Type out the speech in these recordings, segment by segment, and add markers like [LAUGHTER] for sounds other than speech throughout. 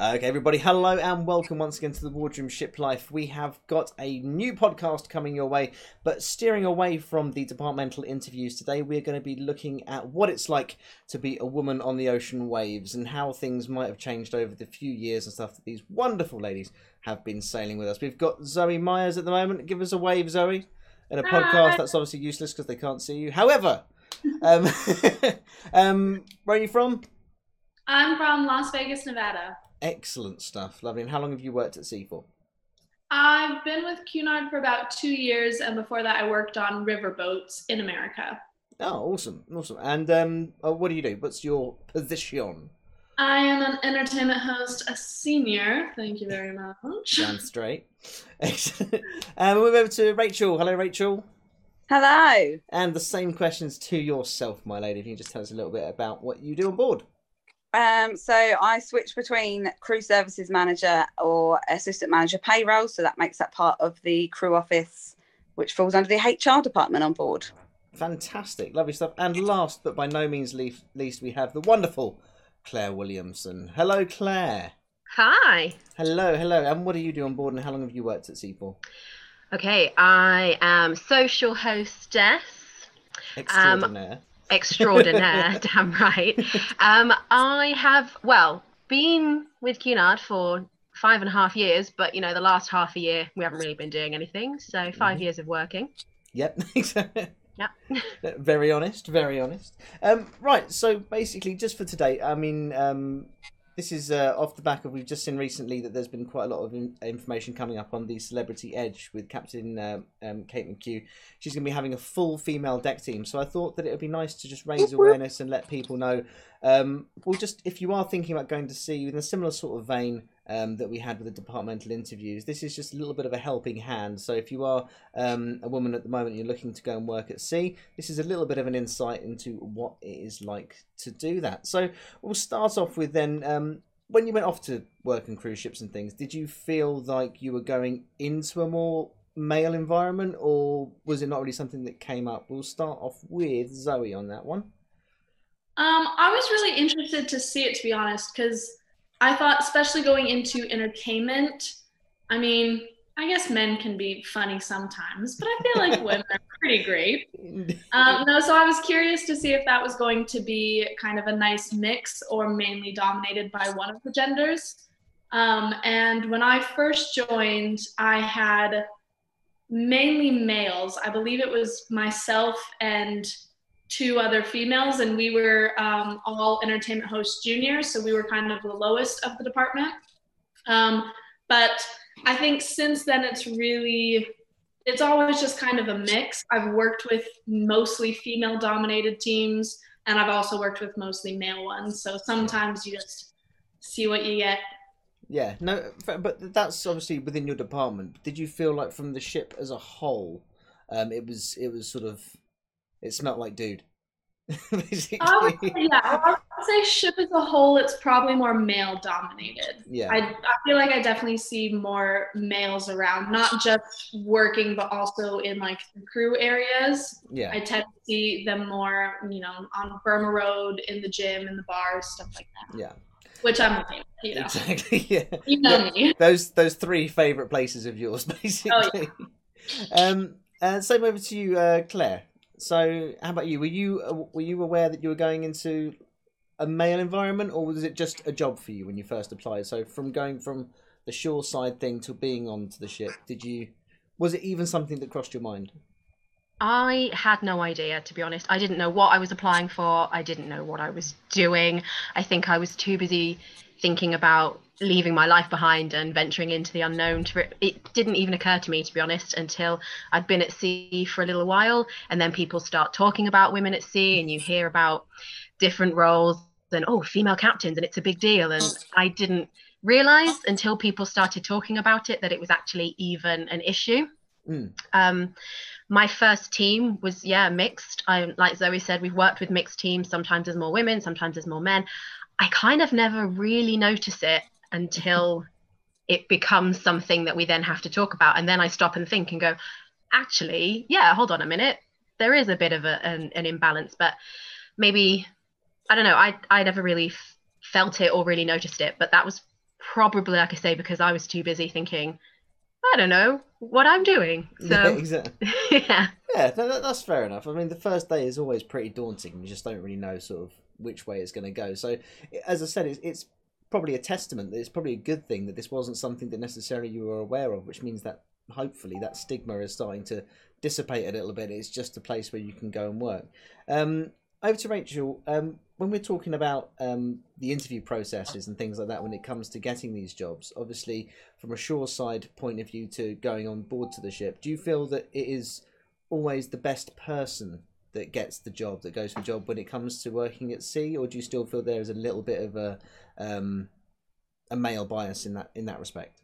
Okay, everybody, hello and welcome once again to the Wardroom Ship Life. We have got a new podcast coming your way, but steering away from the departmental interviews today, we're going to be looking at what it's like to be a woman on the ocean waves and how things might have changed over the few years and stuff that these wonderful ladies have been sailing with us. We've got Zoe Myers at the moment. Give us a wave, Zoe. In a Hi. podcast, that's obviously useless because they can't see you. However, um, [LAUGHS] um, where are you from? I'm from Las Vegas, Nevada. Excellent stuff, lovely. And how long have you worked at sea for? I've been with Cunard for about two years, and before that, I worked on riverboats in America. Oh, awesome, awesome. And um, oh, what do you do? What's your position? I am an entertainment host, a senior. Thank you very much. [LAUGHS] Damn straight. Excellent. Um, we'll move over to Rachel. Hello, Rachel. Hello. And the same questions to yourself, my lady. If you can just tell us a little bit about what you do on board. Um, so I switch between crew services manager or assistant manager payroll. So that makes that part of the crew office, which falls under the HR department on board. Fantastic, lovely stuff. And last but by no means least, least we have the wonderful Claire Williamson. Hello, Claire. Hi. Hello, hello. And what do you do on board and how long have you worked at sea for? Okay, I am social hostess Extraordinaire. Extraordinaire, [LAUGHS] damn right. Um, I have, well, been with Cunard for five and a half years, but you know, the last half a year we haven't really been doing anything. So 5 Mhm. years of working. Yep. [LAUGHS] Yep. [LAUGHS] very honest, very honest. Um, right, so basically, just for today, I mean, um, this is uh, off the back of we've just seen recently that there's been quite a lot of in- information coming up on the Celebrity Edge with Captain uh, um, Kate McCue. She's going to be having a full female deck team, so I thought that it would be nice to just raise awareness and let people know. Um, well, just if you are thinking about going to sea in a similar sort of vein. Um, that we had with the departmental interviews. This is just a little bit of a helping hand. So if you are um, a woman at the moment, you're looking to go and work at sea, this is a little bit of an insight into what it is like to do that. So we'll start off with then. Um, when you went off to work on cruise ships and things, did you feel like you were going into a more male environment, or was it not really something that came up? We'll start off with Zoe on that one. Um, I was really interested to see it, to be honest, because I thought, especially going into entertainment, I mean, I guess men can be funny sometimes, but I feel like [LAUGHS] women are pretty great. [LAUGHS] Um, no, so I was curious to see if that was going to be kind of a nice mix or mainly dominated by one of the genders. Um, and when I first joined, I had mainly males. I believe it was myself and two other females, and we were um, all entertainment host juniors, so we were kind of the lowest of the department. Um, but I think since then, it's really it's always just kind of a mix. I've worked with mostly female dominated teams and I've also worked with mostly male ones. So sometimes you just see what you get. Yeah, no, but that's obviously within your department. Did you feel like from the ship as a whole, um, it was it was sort of it smelt like dude, basically. [LAUGHS] I would say, yeah, I would say ship as a whole, it's probably more male dominated. yeah, I, I feel like I definitely see more males around, not just working, but also in like the crew areas. yeah. I tend to see them more, you know, on Burma Road, in the gym, in the bars, stuff like that. Yeah, Which I'm okay with, you know. exactly. [LAUGHS] Yeah, You know Yeah. me. those those three favorite places of yours, [LAUGHS] basically. Um, and same over to you, uh, Claire. So, how about you? Were you uh, were you aware that you were going into a male environment, or was it just a job for you when you first applied? So, from going from the shore side thing to being onto the ship, did you? Was it even something that crossed your mind? I had no idea, to be honest. I didn't know what I was applying for. I didn't know what I was doing. I think I was too busy thinking about leaving my life behind and venturing into the unknown. To it didn't even occur to me, to be honest, until I'd been at sea for a little while, and then people start talking about women at sea, and you hear about different roles and oh, female captains, and it's a big deal. And I didn't realize until people started talking about it that it was actually even an issue. Mm. Um, my first team was yeah mixed. I like Zoe said, we've worked with mixed teams. Sometimes there's more women, sometimes there's more men. I kind of never really notice it until it becomes something that we then have to talk about, and then I stop and think and go, actually, yeah, hold on a minute. There is a bit of a, an, an imbalance, but maybe I don't know. I I never really felt it or really noticed it, but that was probably, like I say, because I was too busy thinking, I don't know what I'm doing. [LAUGHS] So Yeah, exactly. [LAUGHS] yeah, Yeah, that, that's fair enough. I mean, the first day is always pretty daunting. You just don't really know sort of which way it's going to go. So, as I said, it's, it's probably a testament that it's probably a good thing that this wasn't something that necessarily you were aware of, which means that hopefully that stigma is starting to dissipate a little bit. It's just a place where you can go and work. Um, over to Rachel. Um, when we're talking about um, the interview processes and things like that, when it comes to getting these jobs, obviously from a shore side point of view to going on board to the ship, do you feel that it is always the best person that gets the job, that goes for the job when it comes to working at sea, or do you still feel there is a little bit of a um, a male bias in that in that respect?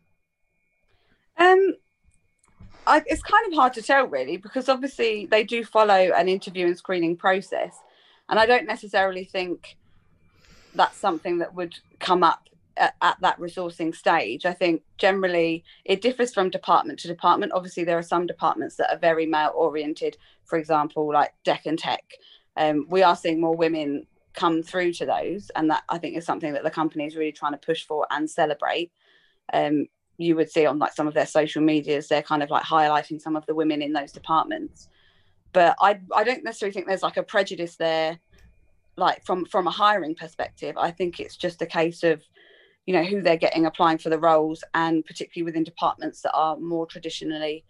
Um, I, it's kind of hard to tell really because obviously they do follow an interview and screening process, and I don't necessarily think that's something that would come up at, at that resourcing stage. I think generally it differs from department to department. Obviously, there are some departments that are very male oriented, for example, like Deck and Tech. Um, we are seeing more women come through to those, and that I think is something that the company is really trying to push for and celebrate. Um, you would see on like some of their social medias, they're kind of like highlighting some of the women in those departments. But I I don't necessarily think there's like a prejudice there, like from from a hiring perspective. I think it's just a case of, you know, who they're getting applying for the roles, and particularly within departments that are more traditionally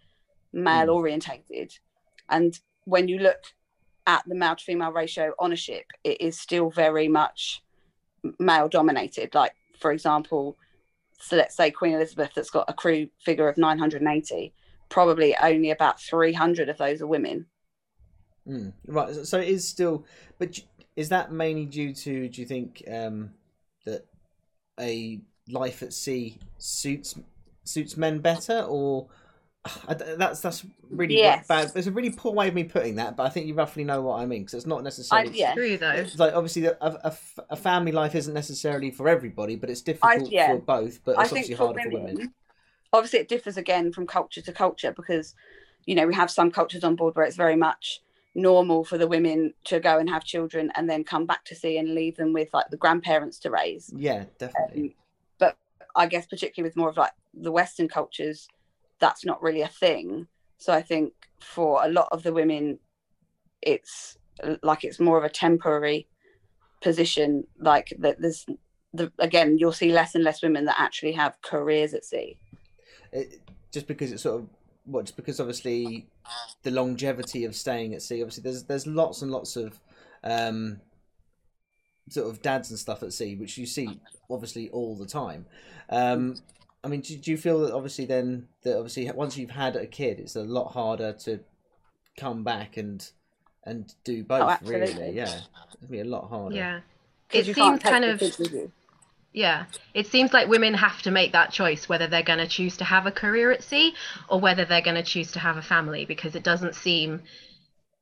male mm. orientated. And when you look at the male to female ratio on a ship, it is still very much male dominated. Like for example, so let's say Queen Elizabeth that's got a crew figure of 980, probably only about 300 of those are women. Mm, right. So it is still, but is that mainly due to? Do you think um, that a life at sea suits suits men better, or I d that's that's really Yes. bad. There's a really poor way of me putting that, but I think you roughly know what I mean because it's not I, necessarily. yeah, true though. Like obviously a a family life isn't necessarily for everybody, but it's difficult yeah. for both. But it's think obviously harder for women. women, obviously it differs again from culture to culture because, you know, we have some cultures on board where it's very much normal for the women to go and have children and then come back to sea and leave them with like the grandparents to raise. Yeah, definitely. Um, but I guess particularly with more of like the Western cultures, that's not really a thing. So I think for a lot of the women, it's like it's more of a temporary position. Like that, there's the again, you'll see less and less women that actually have careers at sea. it, just because it's sort of what just because obviously the longevity of staying at sea. Obviously there's there's lots and lots of um sort of dads and stuff at sea which you see obviously all the time. Um i mean do, do you feel that obviously then that obviously once you've had a kid it's a lot harder to come back and and do both really? yeah. It'd be a lot harder. Yeah. It seems kind of kids with you. Yeah, it seems like women have to make that choice whether they're going to choose to have a career at sea or whether they're going to choose to have a family because it doesn't seem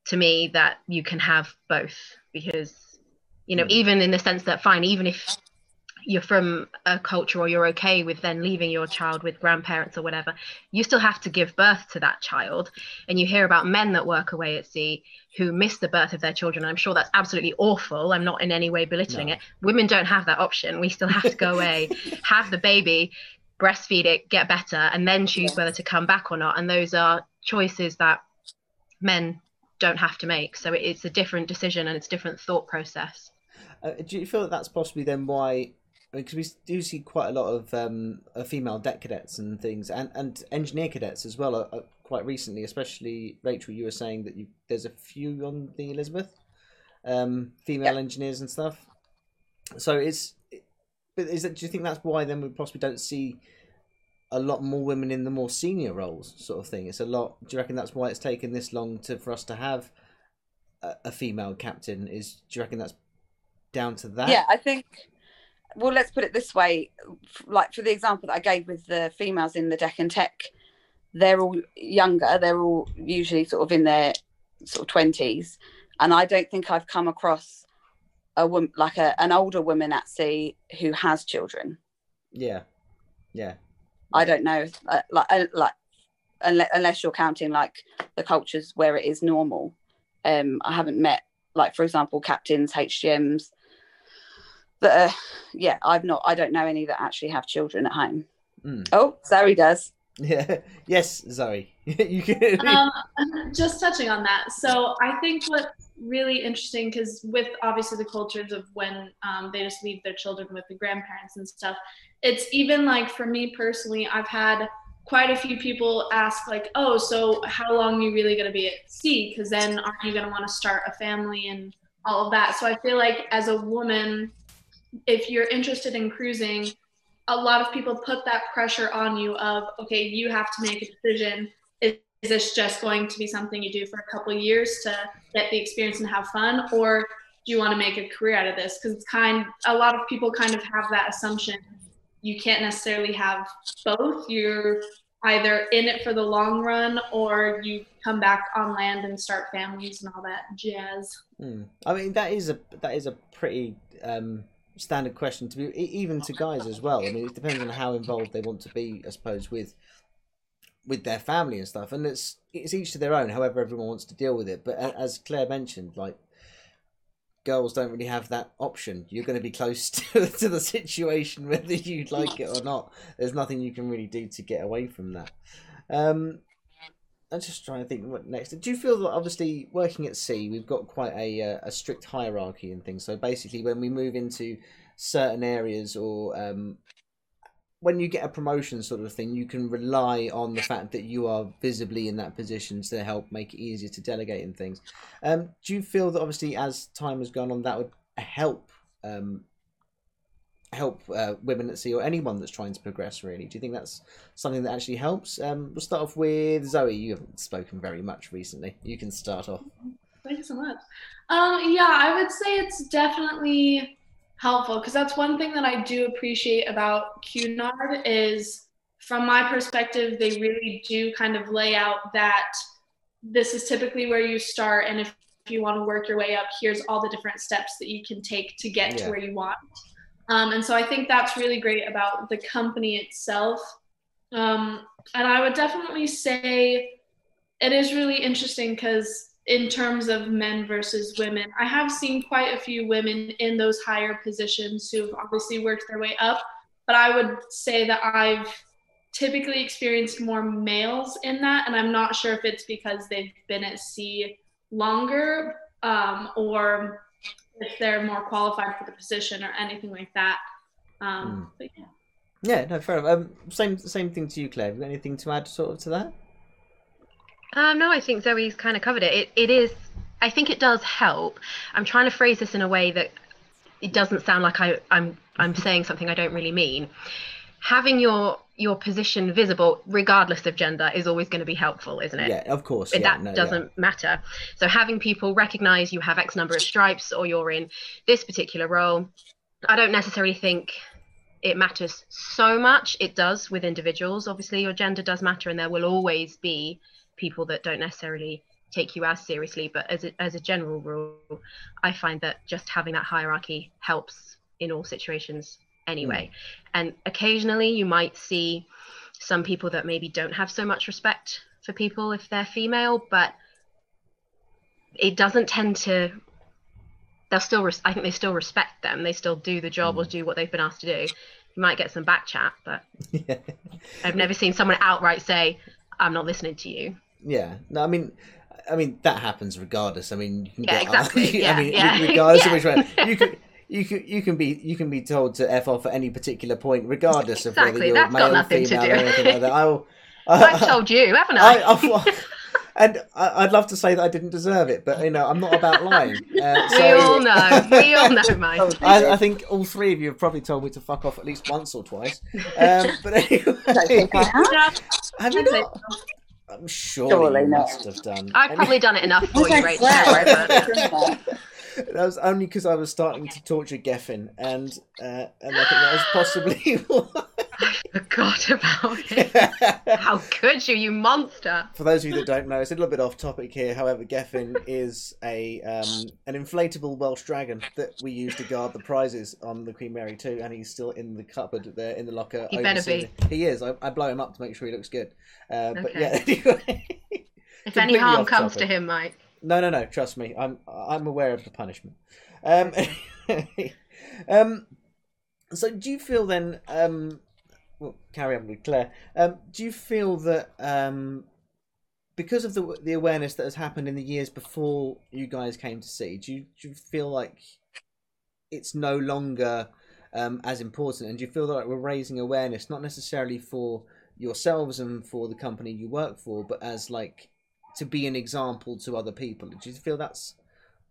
to me that you can have both because you know Mm. even in the sense that fine even if you're from a culture or you're okay with then leaving your child with grandparents or whatever you still have to give birth to that child. And you hear about men that work away at sea who miss the birth of their children. I'm sure that's absolutely awful. I'm not in any way belittling No. it. Women don't have that option. We still have to go away [LAUGHS] have the baby breastfeed it get better and then choose whether to come back or not. And those are choices that men don't have to make. So it's a different decision and it's a different thought process. Uh, do you feel that that's possibly then why? Because we do see quite a lot of um, uh, female deck cadets and things, and, and engineer cadets as well. Uh, uh, quite recently, especially Rachel, you were saying that you, there's a few on the Elizabeth, um, female engineers and stuff. So it's, but is that? Do you think that's why then we possibly don't see a lot more women in the more senior roles, sort of thing? It's a lot. Do you reckon that's why it's taken this long to for us to have a, a female captain? Is do you reckon that's down to that? Yeah, I think. Well, let's put it this way: like for the example that I gave with the females in the deck and tech, they're all younger. They're all usually sort of in their sort of twenties, and I don't think I've come across a woman like a, an older woman at sea who has children. Yeah, yeah, I don't know, uh, like uh, like unless, unless you're counting like the cultures where it is normal. Um, I haven't met like for example captains, HGMs, that uh, yeah, I've not. I don't know any that actually have children at home. Mm. Oh, Zoe does. Yeah. [LAUGHS] Yes, Zoe. [LAUGHS] you can. um, [LAUGHS] just touching on that. So I think what's really interesting because with obviously the cultures of when um, they just leave their children with the grandparents and stuff, it's even like for me personally, I've had quite a few people ask like, oh, so how long are you really going to be at sea? Because then aren't you going to want to start a family and all of that? So I feel like as a woman, if you're interested in cruising, a lot of people put that pressure on you of okay you have to make a decision. Is, is this just going to be something you do for a couple years to get the experience and have fun? Or do you want to make a career out of this? Because it's kind a lot of people kind of have that assumption. You can't necessarily have both. You're either in it for the long run or you come back on land and start families and all that jazz. Mm. I mean, that is a that is a pretty um, standard question to be even to guys as well. I mean, it depends on how involved they want to be, I suppose, with with their family and stuff. And it's it's each to their own. However, everyone wants to deal with it. But as Claire mentioned, like girls don't really have that option. You're going to be close [LAUGHS] to, to the situation whether you like it or not. There's nothing you can really do to get away from that. Um, I'm just trying to think what next. Do you feel that obviously working at sea, we've got quite a uh, a strict hierarchy and things. So basically, when we move into certain areas or um, when you get a promotion sort of thing, you can rely on the fact that you are visibly in that position to help make it easier to delegate and things. Um, do you feel that obviously as time has gone on, that would help um, help uh, women at sea or anyone that's trying to progress? Really, do you think that's something that actually helps? Um, we'll start off with Zoe. You haven't spoken very much recently. You can start off. Thank you so much. Um, yeah, I would say it's definitely helpful because that's one thing that I do appreciate about Cunard is from my perspective, they really do kind of lay out that this is typically where you start and if, if you want to work your way up, here's all the different steps that you can take to get Yeah. to where you want. Um, and so I think that's really great about the company itself. Um, and I would definitely say it is really interesting because in terms of men versus women, I have seen quite a few women in those higher positions who've obviously worked their way up, but I would say that I've typically experienced more males in that, and I'm not sure if it's because they've been at sea longer um, or if they're more qualified for the position or anything like that. Um, But yeah. Yeah, no, fair enough. Um, same same thing to you, Claire. Have you got anything to add, sort of, to that? Um, no, I think Zoe's kind of covered it. It it is. I think it does help. I'm trying to phrase this in a way that it doesn't sound like I, I'm I'm saying something I don't really mean. Having your your position visible, regardless of gender, is always going to be helpful, isn't it? Yeah, of course. Yeah, that no, doesn't matter. So having people recognize you have X number of stripes or you're in this particular role, I don't necessarily think it matters so much. It does with individuals. Obviously, your gender does matter, and there will always be people that don't necessarily take you as seriously. But as a, as a general rule, I find that just having that hierarchy helps in all situations anyway. Mm. And occasionally, you might see some people that maybe don't have so much respect for people if they're female, but it doesn't tend to. They'll still, res- I think they still respect them. They still do the job or mm. do what they've been asked to do. You might get some back chat, but yeah. [LAUGHS] I've never seen someone outright say, "I'm not listening to you." Yeah. No, I mean, I mean that happens regardless. I mean, you can Yeah, get, exactly. [LAUGHS] I mean, yeah. regardless [LAUGHS] Yeah. of which way, you can. You can, you can be you can be told to f off at any particular point, regardless of whether Exactly, you're that's got male, nothing to female, do. or anything like that. I will, I've told you, haven't I? I, I, and I, I'd love to say that I didn't deserve it, but you know, I'm not about lying. Uh, [LAUGHS] we all know. We all know, [LAUGHS] Mike. I, I think all three of you have probably told me to fuck off at least once or twice. Um, [LAUGHS] but anyway, I don't think I have. Have you not? I'm sure Surely you not. must have done. I've probably done it enough for you, I Rachel. Swear, Don't worry about it. I don't That was only because I was starting to torture Geffen, and uh, and I think that was possibly [LAUGHS] why. Forgot about it. How could you, you monster? For those of you that don't know, it's a little bit off topic here. However, Geffen is a um, an inflatable Welsh dragon that we use to guard the prizes on the Queen Mary 2, and he's still in the cupboard there in the locker. He better it. He is. I, I blow him up to make sure he looks good. Uh, But Okay. yeah, [LAUGHS] anyway. If any harm comes to him, Mike. No, no, no. Trust me, I'm I'm aware of the punishment. Um, [LAUGHS] Um, so do you feel then? Um, well, carry on with Claire. Um, do you feel that um, because of the the awareness that has happened in the years before you guys came to sea, do you, do you feel like it's no longer um, as important, and do you feel like we're raising awareness not necessarily for yourselves and for the company you work for, but as like to be an example to other people? Do you feel that's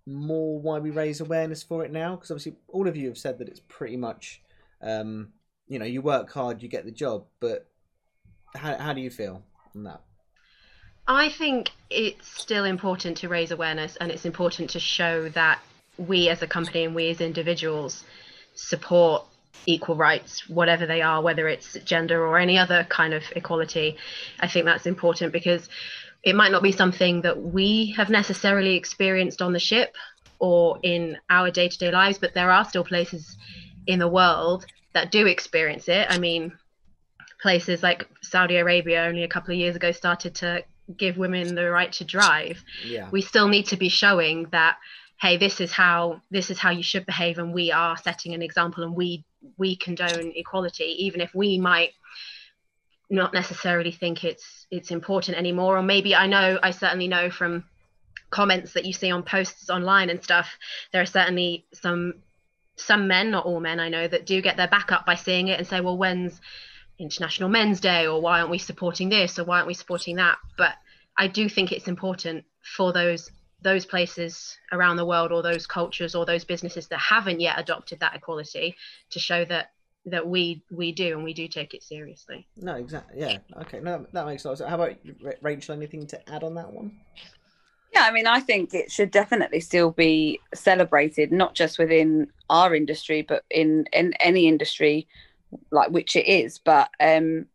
more why we raise awareness for it now? Because obviously, all of you have said that it's pretty much, um, you know, you work hard, you get the job. But how how do you feel on that? I think it's still important to raise awareness, and it's important to show that we as a company and we as individuals support equal rights, whatever they are, whether it's gender or any other kind of equality. I think that's important because it might not be something that we have necessarily experienced on the ship or in our day to day lives, but there are still places in the world that do experience it. I mean, places like Saudi Arabia only a couple of years ago started to give women the right to drive. Yeah. We still need to be showing that hey this is how this is how you should behave and we are setting an example and we we condone equality even if we might not necessarily think it's it's important anymore. Or maybe i know i certainly know from comments that you see on posts online and stuff there are certainly some some men not all men i know that do get their back up by seeing it and say well when's international men's day? Or why aren't we supporting this? Or why aren't we supporting that? But i do think it's important for those those places around the world or those cultures or those businesses that haven't yet adopted that equality to show that that we we do and we do take it seriously No, exactly. Yeah. Okay. No, that makes a lot of sense. How about you, Rachel? Anything to add on that one? Yeah, I mean, I think it should definitely still be celebrated, not just within our industry, but in in any industry, like which it is. But um,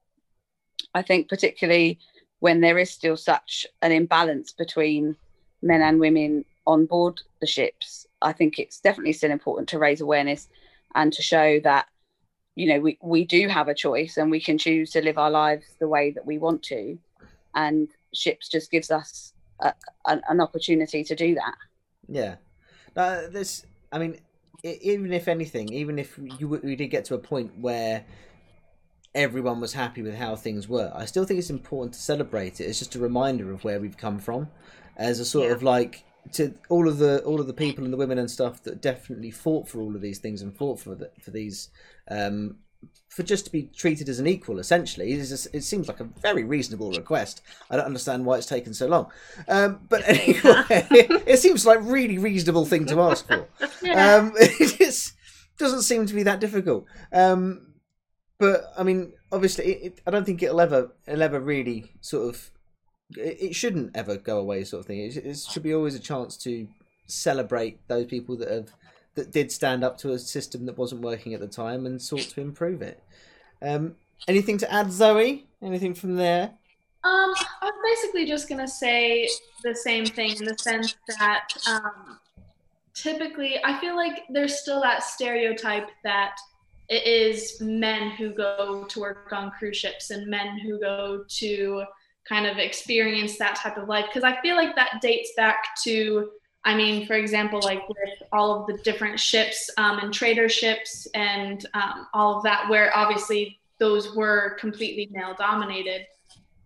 I think particularly when there is still such an imbalance between men and women on board the ships, I think it's definitely still important to raise awareness and to show that you know we, we do have a choice and we can choose to live our lives the way that we want to and ships just gives us a, an, an opportunity to do that Yeah. Uh, this. I mean, even if anything, even if you we did get to a point where everyone was happy with how things were, I still think it's important to celebrate it. It's just a reminder of where we've come from, as a sort Yeah. of like to all of the all of the people and the women and stuff that definitely fought for all of these things and fought for the, for these um, for just to be treated as an equal. Essentially, it, is it seems like a very reasonable request. I don't understand why it's taken so long, um, but [LAUGHS] anyway, [LAUGHS] it seems like really reasonable thing to ask for. [LAUGHS] Um, it just doesn't seem to be that difficult. Um, but I mean, obviously, it, it, I don't think it'll ever, it'll ever really sort of. It, it shouldn't ever go away, sort of thing. It, it should be always a chance to celebrate those people that have that did stand up to a system that wasn't working at the time and sought to improve it. Um, anything to add, Zoe? Anything from there? Um, I was basically just gonna say the same thing in the sense that um, typically I feel like there's still that stereotype that it is men who go to work on cruise ships and men who go to kind of experience that type of life because I feel like that dates back to I mean, for example, like with all of the different ships um, and trader ships and um, all of that, where obviously those were completely male dominated.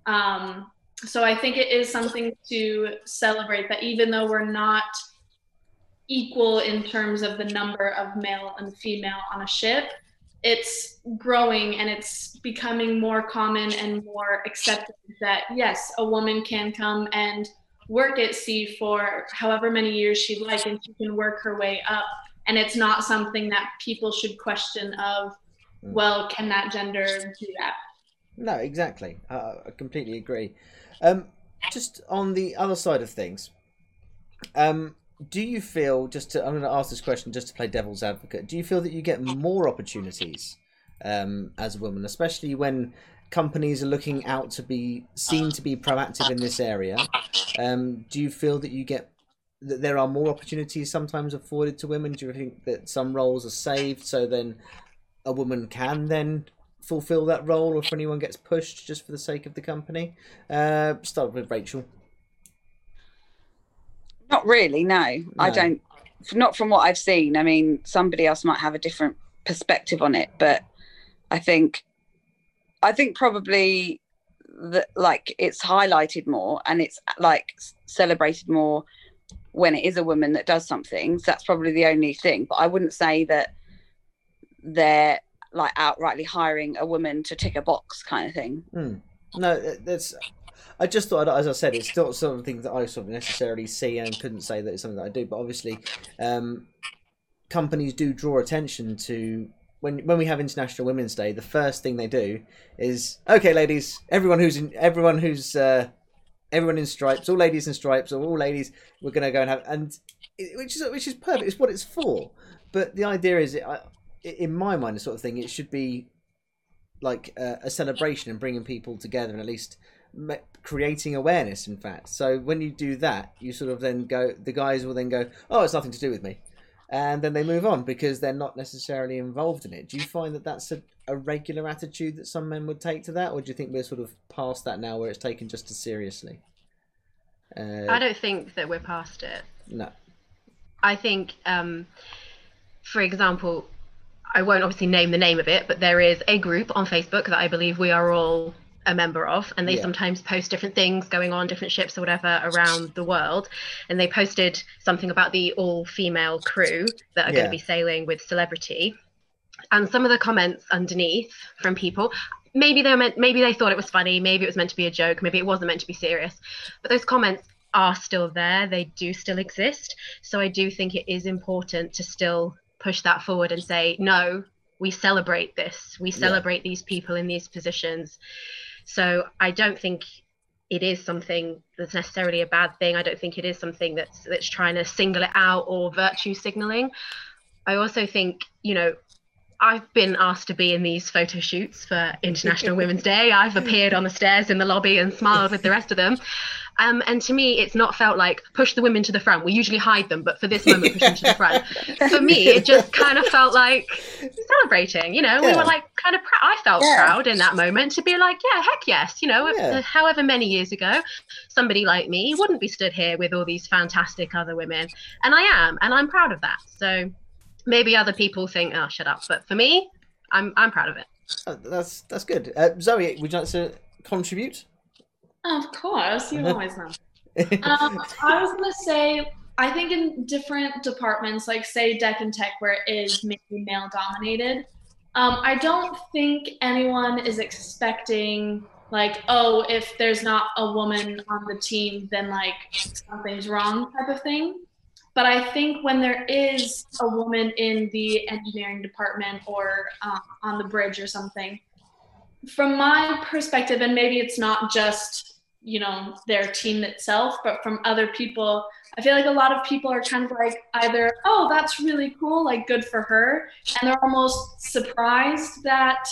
Um, so I think it is something to celebrate that even though we're not equal in terms of the number of male and female on a ship, it's growing and it's becoming more common and more accepted that yes, a woman can come and work at sea for however many years she'd like and she can work her way up. And it's not something that people should question of, Mm. well, can that gender do that? No, exactly. Uh, I completely agree. Um, just on the other side of things, um, do you feel just to? I'm going to ask this question just to play devil's advocate. Do you feel that you get more opportunities um, as a woman, especially when companies are looking out to be seen to be proactive in this area? Um, do you feel that you get that there are more opportunities sometimes afforded to women? Do you think that some roles are saved so then a woman can then fulfill that role, or if anyone gets pushed just for the sake of the company? Uh, start with Rachel. not really no, i don't not from what I've seen. I mean, somebody else might have a different perspective on it, but I think, I think probably that like it's highlighted more and it's like celebrated more when it is a woman that does something. So that's probably the only thing. But I wouldn't say that they're like outrightly hiring a woman to tick a box kind of thing. Mm. No, that's. I just thought, as I said, it's not something that I sort of necessarily see and couldn't say that it's something that I do. But obviously, um, companies do draw attention to when when we have International Women's Day. The first thing they do is, okay, ladies, everyone who's in, everyone who's uh, everyone in stripes, all ladies in stripes, or all ladies, we're going to go and have and it, which is which is perfect. It's what it's for. But the idea is, it, I, in my mind, the sort of thing, it should be like a celebration and bringing people together and at least creating awareness in fact so when you do that you sort of then go the guys will then go oh it's nothing to do with me and then they move on because they're not necessarily involved in it. Do you find that that's a, a regular attitude that some men would take to that or do you think we're sort of past that now where it's taken just as seriously? Uh, i don't think that we're past it. No. I think um, for example I won't obviously name the name of it, but there is a group on Facebook that I believe we are all a member of and they yeah. sometimes post different things going on different ships or whatever around the world and they posted something about the all female crew that are yeah. going to be sailing with celebrity and some of the comments underneath from people maybe they meant maybe they thought it was funny maybe it was meant to be a joke maybe it wasn't meant to be serious but those comments are still there they do still exist so i do think it is important to still push that forward and say no we celebrate this we celebrate yeah. these people in these positions so i don't think it is something that's necessarily a bad thing i don't think it is something that's that's trying to single it out or virtue signaling i also think you know I've been asked to be in these photo shoots for International Women's Day. I've appeared on the stairs in the lobby and smiled with the rest of them. Um, and to me, it's not felt like push the women to the front. We usually hide them, but for this moment, push them to the front. [LAUGHS] For me, it just kind of felt like celebrating. You know, yeah. we were like kind of. Pr- I felt yeah. proud in that moment to be like, yeah, heck yes. You know, yeah. however many years ago, somebody like me wouldn't be stood here with all these fantastic other women, and I am, and I'm proud of that. So maybe other people think, oh, shut up. But for me, I'm I'm proud of it. Oh, that's that's good. Uh, Zoe, would you like to contribute? Of course, you [LAUGHS] always know. um, I was gonna say, I think in different departments, like say Deck and Tech, where it is mainly male dominated, um, I don't think anyone is expecting like, oh, if there's not a woman on the team, then like something's wrong type of thing. But I think when there is a woman in the engineering department or um, on the bridge or something, from my perspective, and maybe it's not just you know their team itself, but from other people, I feel like a lot of people are kind of like either, oh, that's really cool, like good for her, and they're almost surprised that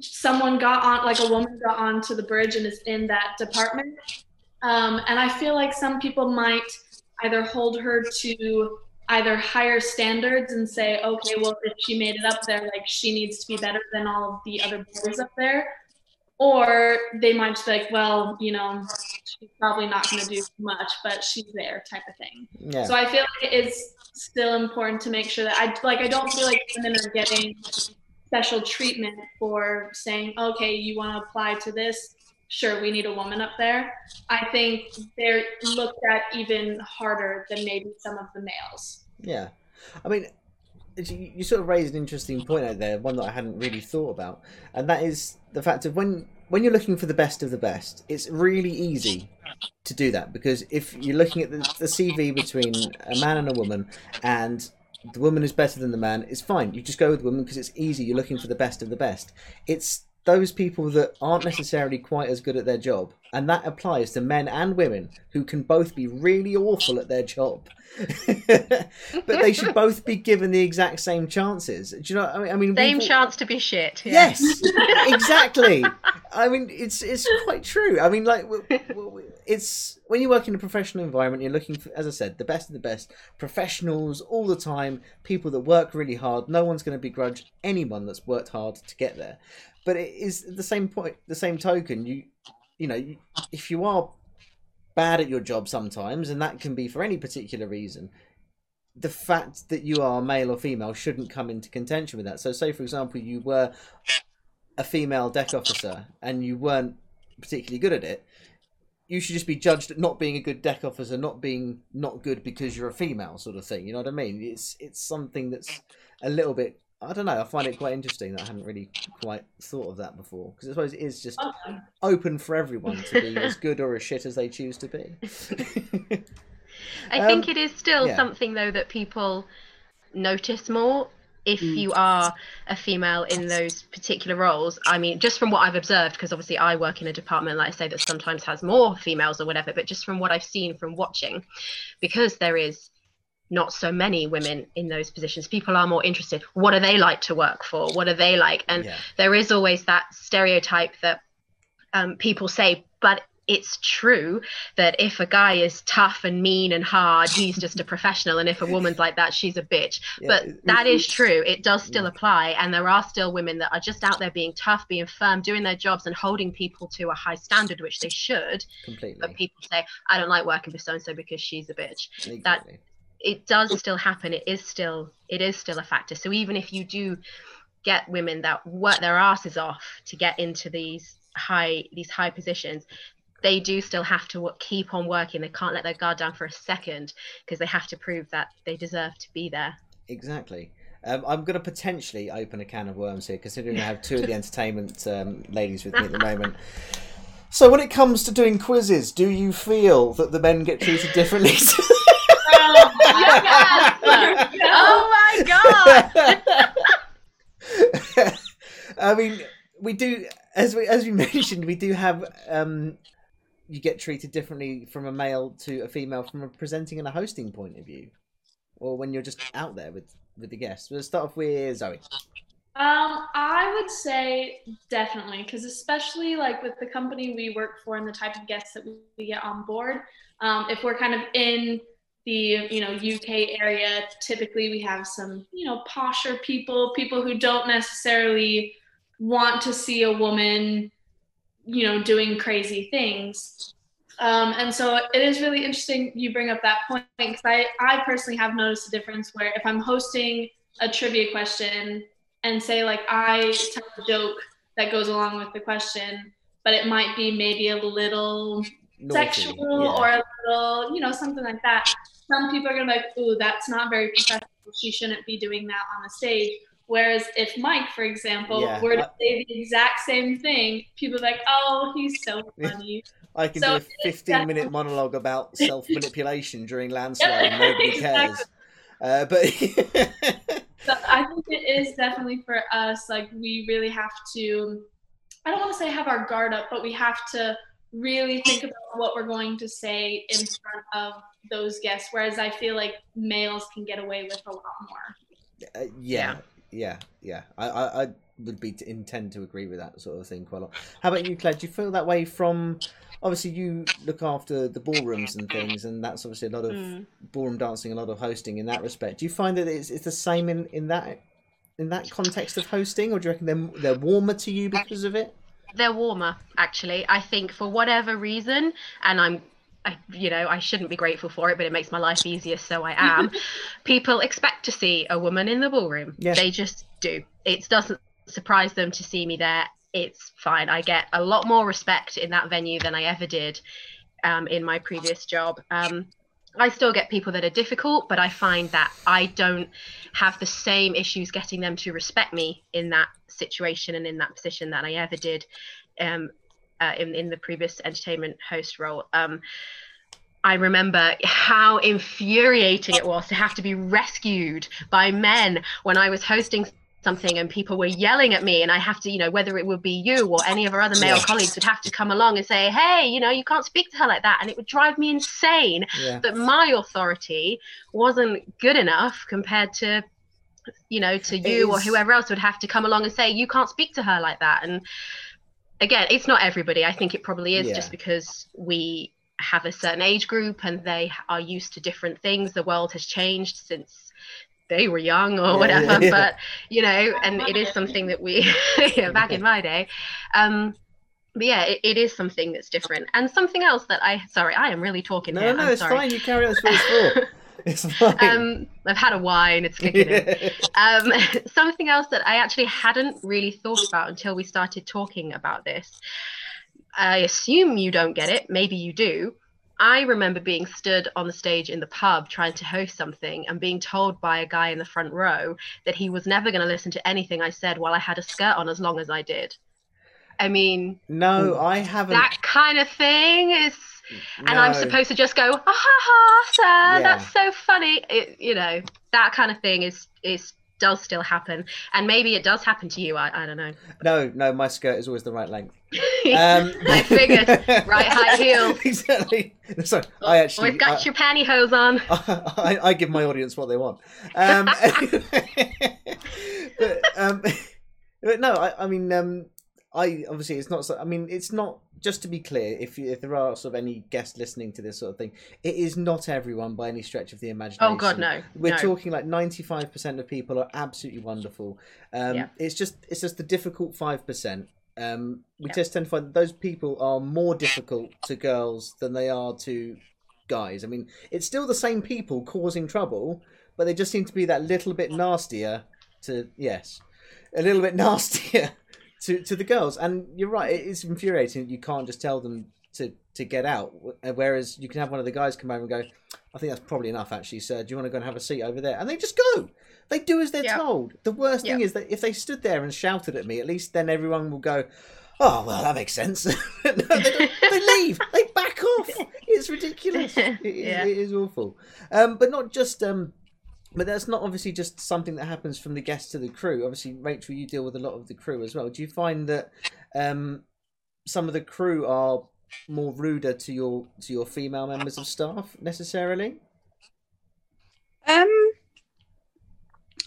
someone got on, like a woman got onto the bridge and is in that department. Um, and I feel like some people might either hold her to either higher standards and say, okay, well, if she made it up there, like she needs to be better than all of the other boys up there. Or they might just be like, well, you know, she's probably not going to do much, but she's there, type of thing. Yeah. So I feel like it's still important to make sure that I like. I don't feel like women are getting special treatment for saying, okay, you want to apply to this sure we need a woman up there. I think they're looked at even harder than maybe some of the males. Yeah. I mean you sort of raised an interesting point out there one that i hadn't really thought about and that is the fact of when when you're looking for the best of the best it's really easy to do that because if you're looking at the, the cv between a man and a woman and the woman is better than the man it's fine. You just go with the woman because it's easy. You're looking for the best of the best. It's those people that aren't necessarily quite as good at their job, and that applies to men and women who can both be really awful at their job. [LAUGHS] but they should both be given the exact same chances. Do you know? I mean, I mean same chance to be shit. Yeah. Yes, [LAUGHS] exactly. I mean, it's it's quite true. I mean, like it's when you work in a professional environment, you're looking for, as I said, the best of the best professionals all the time. People that work really hard. No one's going to begrudge anyone that's worked hard to get there but it is the same point the same token you you know if you are bad at your job sometimes and that can be for any particular reason the fact that you are male or female shouldn't come into contention with that. So, say for example, you were a female deck officer and you weren't particularly good at it, you should just be judged at not being a good deck officer, not being not good because you're a female, sort of thing. You know what I mean? It's it's something that's a little bit. I don't know. I find it quite interesting that I hadn't really quite thought of that before because I suppose it is just open for everyone to be [LAUGHS] as good or as shit as they choose to be. I Um, think it is still yeah. something though that people notice more if Mm. you are a female in those particular roles. I mean, just from what I've observed, because obviously I work in a department, like I say, that sometimes has more females or whatever, but just from what I've seen from watching, because there is not so many women in those positions, people are more interested. What are they like to work for? What are they like? And yeah, there is always that stereotype that um, people say, but it's true that if a guy is tough and mean and hard, he's just a professional, and if a woman's like that, she's a bitch. yeah, but it- that it- is true. It does still Yeah. apply, and there are still women that are just out there being tough, being firm, doing their jobs, and holding people to a high standard, which they should. completely. But people say, "I don't like working for so and so because she's a bitch." exactly. It does still happen it is still it is still a factor so even if you do get women that work their asses off to get into these high these high positions they do still have to keep on working they can't let their guard down for a second because they have to prove that they deserve to be there Exactly. Um, I'm going to potentially open a can of worms here, considering I have two of the [LAUGHS] entertainment um, ladies with me at the moment. So, when it comes to doing quizzes, do you feel that the men get treated differently? Oh, yes. oh my god [LAUGHS] I mean, we do, as we as we [LAUGHS] mentioned, we do have. Um, you get treated differently from a male to a female from a presenting and a hosting point of view, or when you're just out there with with the guests. We'll start off with Zoe. Um, I would say definitely, because especially like with the company we work for and the type of guests that we, we get on board, um, if we're kind of in the you know UK area, typically we have some you know posher people, people who don't necessarily want to see a woman, you know, doing crazy things. Um, and so it is really interesting you bring up that point because I, I personally have noticed a difference where if I'm hosting a trivia question and say like I tell a joke that goes along with the question, but it might be maybe a little Naughty, sexual yeah. or a little, you know, something like that. Some people are gonna be like, ooh, that's not very professional. She shouldn't be doing that on the stage. Whereas if Mike, for example, Yeah, were to I- say the exact same thing, people are like, oh, he's so funny. [LAUGHS] I can So do a 15 minute [LAUGHS] monologue about self manipulation during landslide nobody cares. Uh, but [LAUGHS] So I think it is definitely for us, like we really have to I don't want to say have our guard up, but we have to really think about what we're going to say in front of those guests. Whereas I feel like males can get away with a lot more. uh, yeah, yeah, yeah. I, I, I would be to intend to agree with that sort of thing quite a lot. How about you, Claire? Do you feel that way from? Obviously, you look after the ballrooms and things, and that's obviously a lot of Mm. ballroom dancing, a lot of hosting in that respect. Do you find that it's, it's the same in, in that in that context of hosting, or do you reckon they're, they're warmer to you because of it? They're warmer actually. I think for whatever reason and i'm I, you know i shouldn't be grateful for it but it makes my life easier so i am. [LAUGHS] People expect to see a woman in the ballroom. Yeah. they just do. It doesn't surprise them to see me there. It's fine. I get a lot more respect in that venue than i ever did um, in my previous job. Um, I still get people that are difficult, but I find that I don't have the same issues getting them to respect me in that situation and in that position that I ever did um, uh, in, in the previous entertainment host role. Um, I remember how infuriating it was to have to be rescued by men when I was hosting something and people were yelling at me and I have to, you know, whether it would be you or any of our other male Yeah. colleagues would have to come along and say, hey, you know, you can't speak to her like that. And it would drive me insane Yeah, that my authority wasn't good enough compared to you know to you or whoever else would have to come along and say you can't speak to her like that and again it's not everybody i think it probably is Yeah. just because we have a certain age group and they are used to different things the world has changed since they were young or whatever yeah, yeah. but you know and it is something that we [LAUGHS] yeah, back in my day um but yeah it, it is something that's different and something else that i sorry i am really talking no, here no, no, I'm it's sorry. fine. You carry on. It's what it's for. It's fine. Um, I've had a wine. It's kicking [LAUGHS] in. Um, [LAUGHS] something else that I actually hadn't really thought about until we started talking about this. I assume you don't get it. Maybe you do. I remember being stood on the stage in the pub trying to host something and being told by a guy in the front row that he was never going to listen to anything I said while I had a skirt on as long as I did. I mean, no, I haven't. that kind of thing is and I'm supposed to just go, ah, ha ha, sir, Yeah. that's so funny. It, you know, that kind of thing is is does still happen, and maybe it does happen to you. I, I don't know. No, no, my skirt is always the right length. [LAUGHS] Um, I figured. Right [LAUGHS] high heels. exactly. [LAUGHS] Sorry, I actually. We've got I- your pantyhose on. I, I give my audience what they want. Um, but, um, but no, I, I mean, um, I obviously it's not. So, I mean, it's not. Just to be clear, if you, if there are sort of any guests listening to this sort of thing, it is not everyone by any stretch of the imagination. Oh God, no. We're no. talking like ninety five percent of people are absolutely wonderful. Um, Yeah. It's just it's just the difficult five percent. Um, we Yeah. just tend to find that those people are more difficult to girls than they are to guys. I mean, it's still the same people causing trouble, but they just seem to be that little bit nastier to yes, a little bit [LAUGHS] nastier to to the girls. And you're right, it is infuriating. You can't just tell them to to get out. Whereas you can have one of the guys come over and go, I think that's probably enough, actually, sir. Do you want to go and have a seat over there? And they just go. They do as they're Yeah. told. The worst thing is that if they stood there and shouted at me, at least then everyone will go, "Oh, well, that makes sense." [LAUGHS] no, they, they [LAUGHS] leave. They back off. It's ridiculous. [LAUGHS] It is, Yeah. it is awful. Um, but not just. Um, but that's not obviously just something that happens from the guests to the crew. Obviously, Rachel, you deal with a lot of the crew as well. Do you find that um, some of the crew are more ruder to your to your female members of staff necessarily? Um,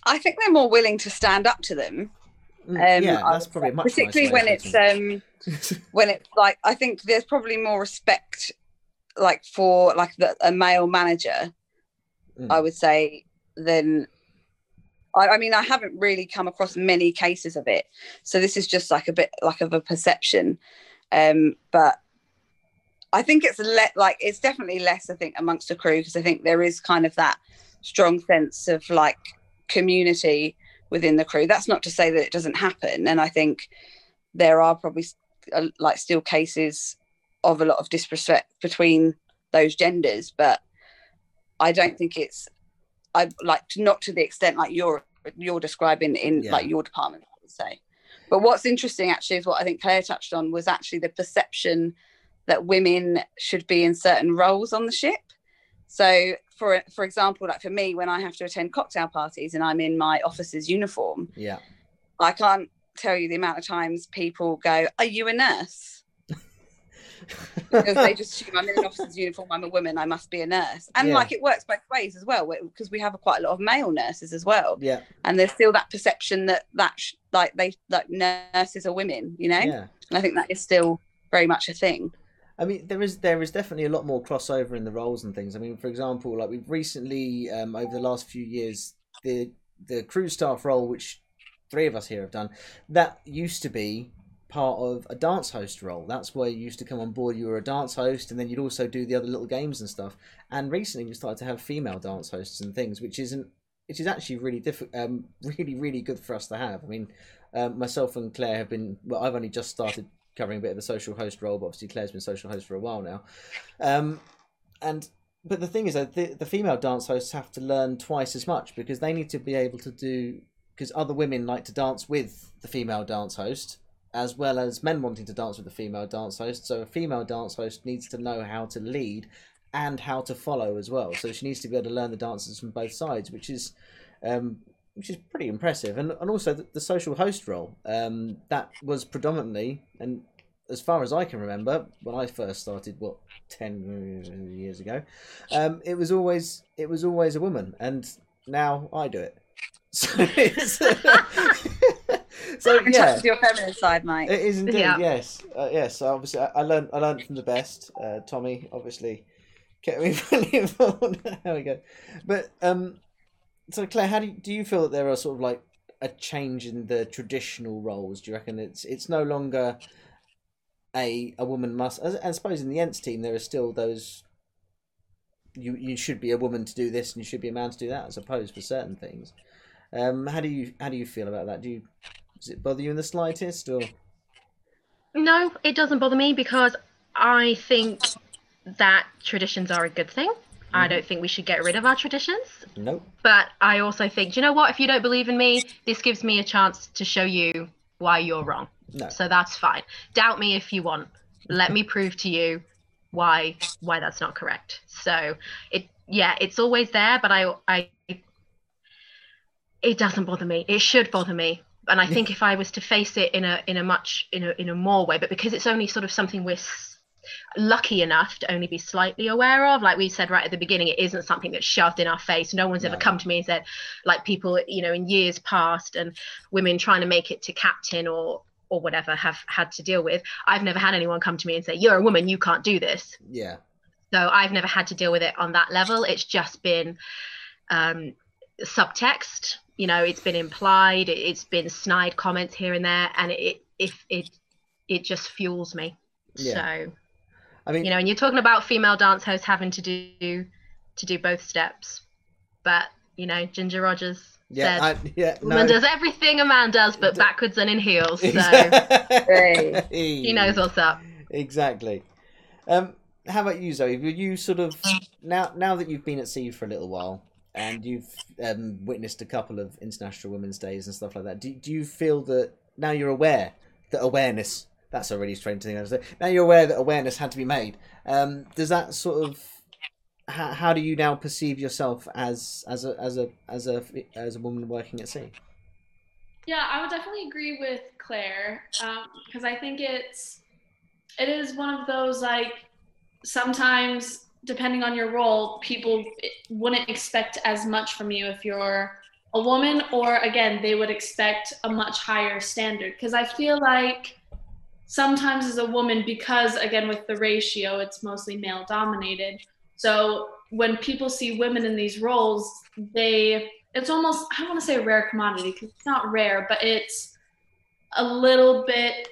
I think they're more willing to stand up to them, Mm, Um, yeah, that's probably much particularly when it's um when it's like I think there's probably more respect like for like the, a male manager. Mm. I would say than. I, I mean, I haven't really come across many cases of it, so this is just like a bit like of a perception. Um, but I think it's le- like it's definitely less. I think amongst the crew because I think there is kind of that strong sense of like community within the crew. That's not to say that it doesn't happen, and I think there are probably uh, like still cases of a lot of disrespect between those genders, but I don't think it's I like not to the extent like you're you're describing in Yeah. like your department. I would say. But what's interesting actually is what I think Claire touched on was actually the perception that women should be in certain roles on the ship. So, for for example, like for me, when I have to attend cocktail parties and I'm in my officer's uniform, yeah, I can't tell you the amount of times people go, "Are you a nurse?" Because they [LAUGHS] just assume I'm in an officer's uniform. I'm a woman. I must be a nurse. And Yeah. like it works both ways as well, because we have a, quite a lot of male nurses as well. yeah, And there's still that perception that that sh- like they like nurses are women, you know. yeah. And I think that is still very much a thing. I mean, there is there is definitely a lot more crossover in the roles and things. I mean, for example, like we've recently um, over the last few years, the the crew staff role, which three of us here have done, that used to be part of a dance host role. That's where you used to come on board. You were a dance host, and then you'd also do the other little games and stuff. And recently, we started to have female dance hosts and things, which isn't which is actually really diff- um, [LAUGHS] really really good for us to have. I mean, um, myself and Claire have been. Well, I've only just started covering a bit of the social host role, but obviously Claire's been social host for a while now. Um, and but the thing is that the, the female dance hosts have to learn twice as much because they need to be able to do because other women like to dance with the female dance host as well as men wanting to dance with the female dance host. So a female dance host needs to know how to lead and how to follow as well. So she needs to be able to learn the dances from both sides, which is um, which is pretty impressive. And and also the, the social host role um, that was predominantly and as far as I can remember, when I first started, what ten years ago, um, it was always it was always a woman, and now I do it. [LAUGHS] So, it's, [LAUGHS] so [LAUGHS] And yeah, touch your feminine side, Mike. it is indeed, Yeah. yes, uh, yes. So obviously, I, I learned. I learned from the best. Uh, Tommy obviously kept me [LAUGHS] fully involved. [LAUGHS] there we go. But um, so Claire, how do you, do you feel that there are sort of like a change in the traditional roles? Do you reckon it's it's no longer a a woman must? I, I suppose in the Ents team there are still those you you should be a woman to do this and you should be a man to do that, I suppose, for certain things. Um, how do you how do you feel about that? Do you does it bother you in the slightest, or No, it doesn't bother me because I think that traditions are a good thing. I mm-hmm. don't think we should get rid of our traditions. nope? But I also think, do you know what? If you don't believe in me, this gives me a chance to show you why you're wrong. No. So that's fine. Doubt me if you want. Let me prove to you why why that's not correct. So it yeah, it's always there, but I I it doesn't bother me. It should bother me. And I think if I was to face it in a in a much in a in a more way, but because it's only sort of something we're s- lucky enough to only be slightly aware of, like we said right at the beginning, it isn't something that's shoved in our face. No one's ever come to me and said, like people, you know, in years past and women trying to make it to captain or or whatever have had to deal with. I've never had anyone come to me and say, You're a woman, you can't do this. Yeah, So I've never had to deal with it on that level. It's just been um, subtext. You know, it's been implied. it- It's been snide comments here and there, and it if it it just fuels me. Yeah. So I mean, you know, and you're talking about female dance hosts having to do to do both steps, but you know, Ginger Rogers yeah, said, I, yeah, "Woman does everything a man does, but backwards and in heels." [LAUGHS] So Hey. he knows what's up. exactly. Um, how about you, Zoe? Were you sort of now now that you've been at sea for a little while and you've um, witnessed a couple of International Women's Days and stuff like that? Do do you feel that now you're aware that awareness? That's a really strange thing to say. Now you're aware that awareness had to be made. Um, does that sort of how, how do you now perceive yourself as as a as a as a as a woman working at sea? Yeah, I would definitely agree with Claire because I think it's it is one of those like sometimes depending on your role, people wouldn't expect as much from you if you're a woman, or again, they would expect a much higher standard. Because I feel like sometimes as a woman, because again with the ratio, it's mostly male dominated. So when people see women in these roles, they it's almost I want to say a rare commodity because it's not rare, but it's a little bit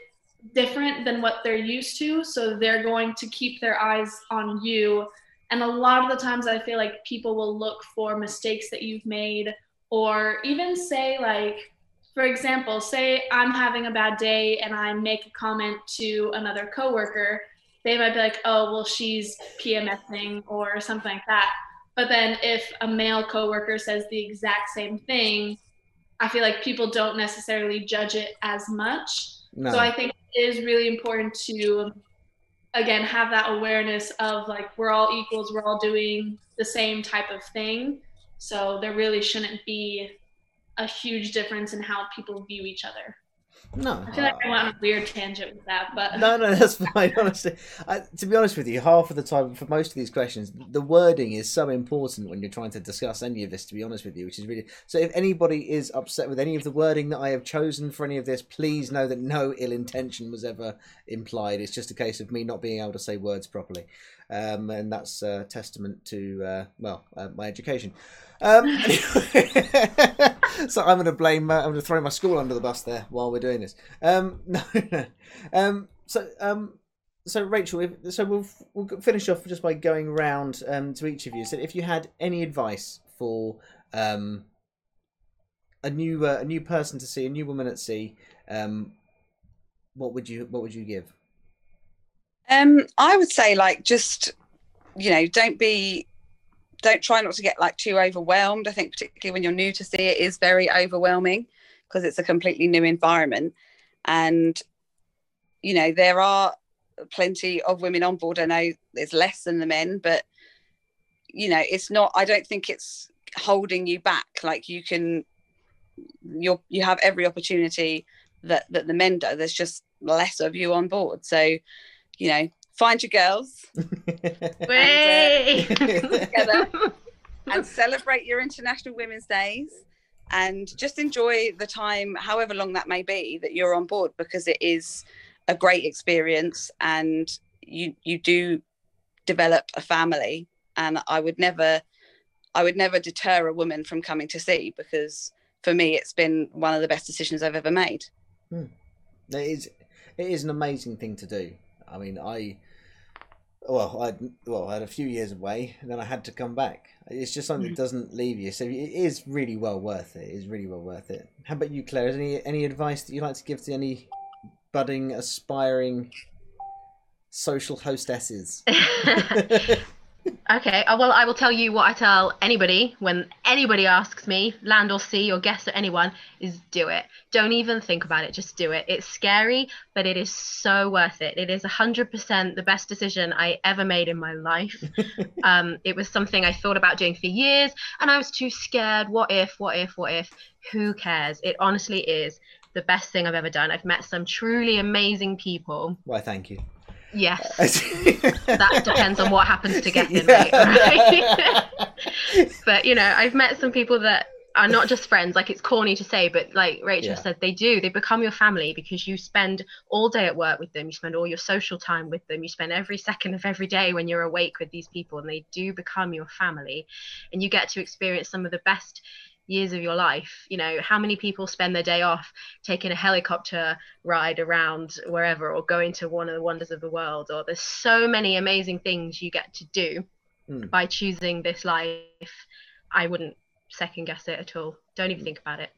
different than what they're used to. So they're going to keep their eyes on you. And a lot of the times I feel like people will look for mistakes that you've made or even say like for example, say I'm having a bad day and I make a comment to another coworker, they might be like, "Oh, well she's PMSing" or something like that. But then if a male coworker says the exact same thing, I feel like people don't necessarily judge it as much. No. So I think it is really important to again have that awareness of like we're all equals, we're all doing the same type of thing. So there really shouldn't be a huge difference in how people view each other. No. I feel like I went on a weird tangent with that, but No, no, that's fine. Honestly, I, to be honest with you, half of the time for most of these questions, the wording is so important when you're trying to discuss any of this. To be honest with you, which is really so. If anybody is upset with any of the wording that I have chosen for any of this, please know that no ill intention was ever implied. It's just a case of me not being able to say words properly, um, and that's a testament to uh, well uh, my education. Um, [LAUGHS] so I'm going to blame. Uh, I'm going to throw my school under the bus there while we're doing this. Um, [LAUGHS] no, no. Um, so, um, so Rachel, if, so we'll we'll finish off just by going round um, to each of you. So, if you had any advice for um, a new uh, a new person to sea, a new woman at sea, um, what would you what would you give? Um, I would say like just you know, don't be don't try not to get like too overwhelmed. I think particularly when you're new to sea it is very overwhelming because it's a completely new environment. And you know, there are plenty of women on board. I know there's less than the men, but you know, it's not I don't think it's holding you back. Like you can you're you have every opportunity that that the men do. There's just less of you on board. So you know, find your girls [LAUGHS] Way. Uh, [LAUGHS] together. and [LAUGHS] celebrate your International Women's Days and just enjoy the time, however long that may be, that you're on board because it is a great experience and you you do develop a family. And I would never I would never deter a woman from coming to sea because for me it's been one of the best decisions I've ever made. Hmm. It is it is an amazing thing to do. I mean, I well, I well, I had a few years away, and then I had to come back. It's just something that hmm. doesn't leave you, so it is really well worth it. It is really well worth it. How about you, Claire? Is any any advice that you'd like to give to any budding, aspiring social hostesses? [LAUGHS] [LAUGHS] Okay, uh, well, I will tell you what I tell anybody when anybody asks me, land or sea or guest or anyone, is do it. Don't even think about it, just do it. It's scary, but it is so worth it. It is 100% the best decision I ever made in my life. [LAUGHS] um, it was something I thought about doing for years, and I was too scared. What if, what if, what if? Who cares? It honestly is the best thing I've ever done. I've met some truly amazing people. Why, thank you. Yes, [LAUGHS] that depends on what happens to get in, Yeah. Right? [LAUGHS] but you know, I've met some people that are not just friends. Like it's corny to say, but like Rachel Yeah. said, they do. They become your family because you spend all day at work with them. You spend all your social time with them. You spend every second of every day when you're awake with these people, and they do become your family. And you get to experience some of the best years of your life. You know, how many people spend their day off taking a helicopter ride around wherever or going to one of the wonders of the world? Or there's so many amazing things you get to do Mm. by choosing this life. I wouldn't second guess it at all. Don't even think about it.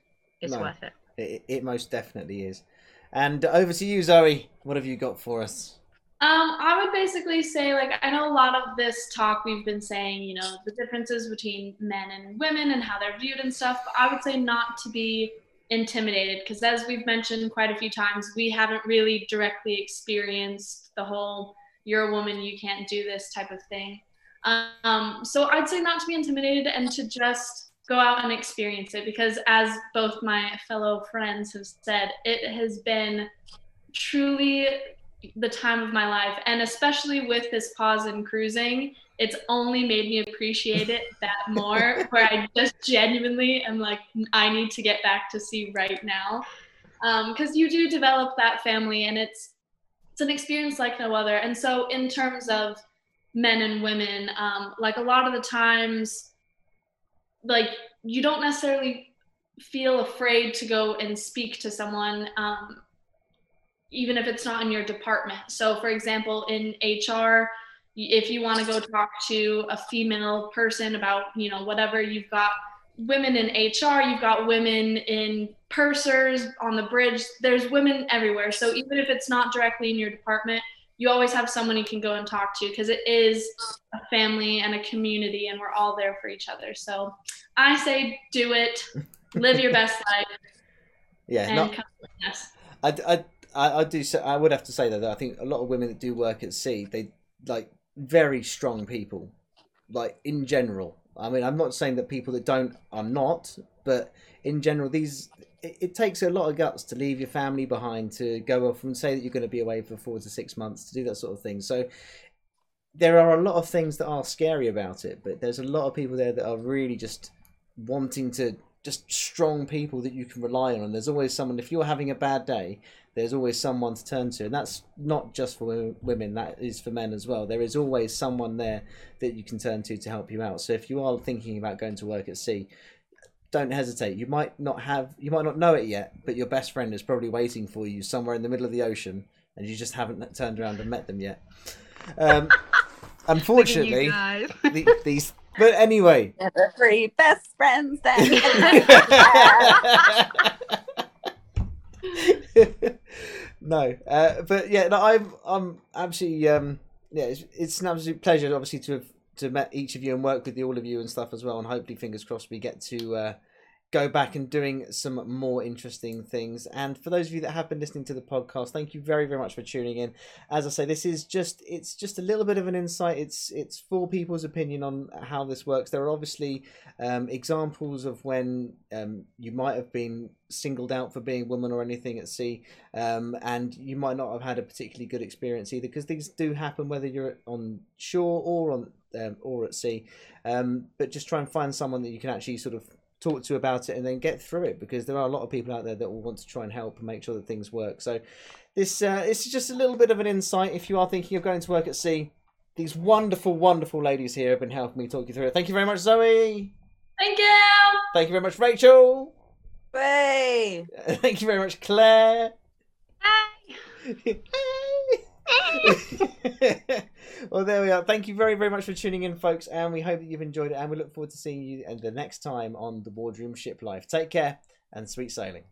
It's No. worth it. It, it most definitely is. And over to you, Zoe. What have you got for us? Um, I would basically say, like, I know a lot of this talk we've been saying, you know, the differences between men and women and how they're viewed and stuff. But I would say not to be intimidated because, as we've mentioned quite a few times, we haven't really directly experienced the whole "you're a woman, you can't do this" type of thing. Um, so I'd say not to be intimidated and to just go out and experience it because, as both my fellow friends have said, it has been truly the time of my life and especially with this pause in cruising it's only made me appreciate it [LAUGHS] that more where i just genuinely am like i need to get back to sea right now. Because you do develop that family and it's it's an experience like no other. And so in terms of men and women um, like a lot of the times like you don't necessarily feel afraid to go and speak to someone um, even if it's not in your department. So, for example, in HR, if you want to go talk to a female person about, you know, whatever, you've got women in HR, you've got women in pursers on the bridge. There's women everywhere. So, even if it's not directly in your department, you always have someone you can go and talk to because it is a family and a community, and we're all there for each other. So, I say do it, live your best [LAUGHS] life, Yeah, and not. I, I, I, I do. I would have to say that though. I think a lot of women that do work at sea, they like very strong people. Like in general, I mean, I'm not saying that people that don't are not, but in general, these it, it takes a lot of guts to leave your family behind to go off and say that you're going to be away for four to six months to do that sort of thing. So there are a lot of things that are scary about it, but there's a lot of people there that are really just wanting to just strong people that you can rely on. And there's always someone if you're having a bad day, there's always someone to turn to, and that's not just for women. That is for men as well. There is always someone there that you can turn to to help you out. So if you are thinking about going to work at sea, don't hesitate. You might not have, you might not know it yet, but your best friend is probably waiting for you somewhere in the middle of the ocean, and you just haven't turned around and met them yet. Um, [LAUGHS] unfortunately, the, these. But anyway, Yeah, the three best friends then. [LAUGHS] [LAUGHS] [LAUGHS] no, uh, but yeah, no, I'm I'm absolutely um, yeah, it's, it's an absolute pleasure, obviously, to have to met each of you and work with you, all of you and stuff as well, and hopefully, fingers crossed, we get to uh, go back and doing some more interesting things. And for those of you that have been listening to the podcast, thank you very very much for tuning in. As I say, this is just it's just a little bit of an insight. It's it's for people's opinion on how this works. There are obviously um, examples of when um, you might have been singled out for being a woman or anything at sea um, and you might not have had a particularly good experience either because these do happen whether you're on shore or on um, or at sea um, but just try and find someone that you can actually sort of talk to about it and then get through it because there are a lot of people out there that will want to try and help and make sure that things work. So this uh, this is just a little bit of an insight if you are thinking of going to work at sea. These wonderful wonderful ladies here have been helping me talk you through it. Thank you very much zoe. Thank you. thank you very much rachel. Way. [LAUGHS] thank you very much claire. Hi. [LAUGHS] [LAUGHS] well, there we are. Thank you very, very much for tuning in, folks, and we hope that you've enjoyed it. And we look forward to seeing you the next time on the Boardroom Ship Life. Take care and sweet sailing.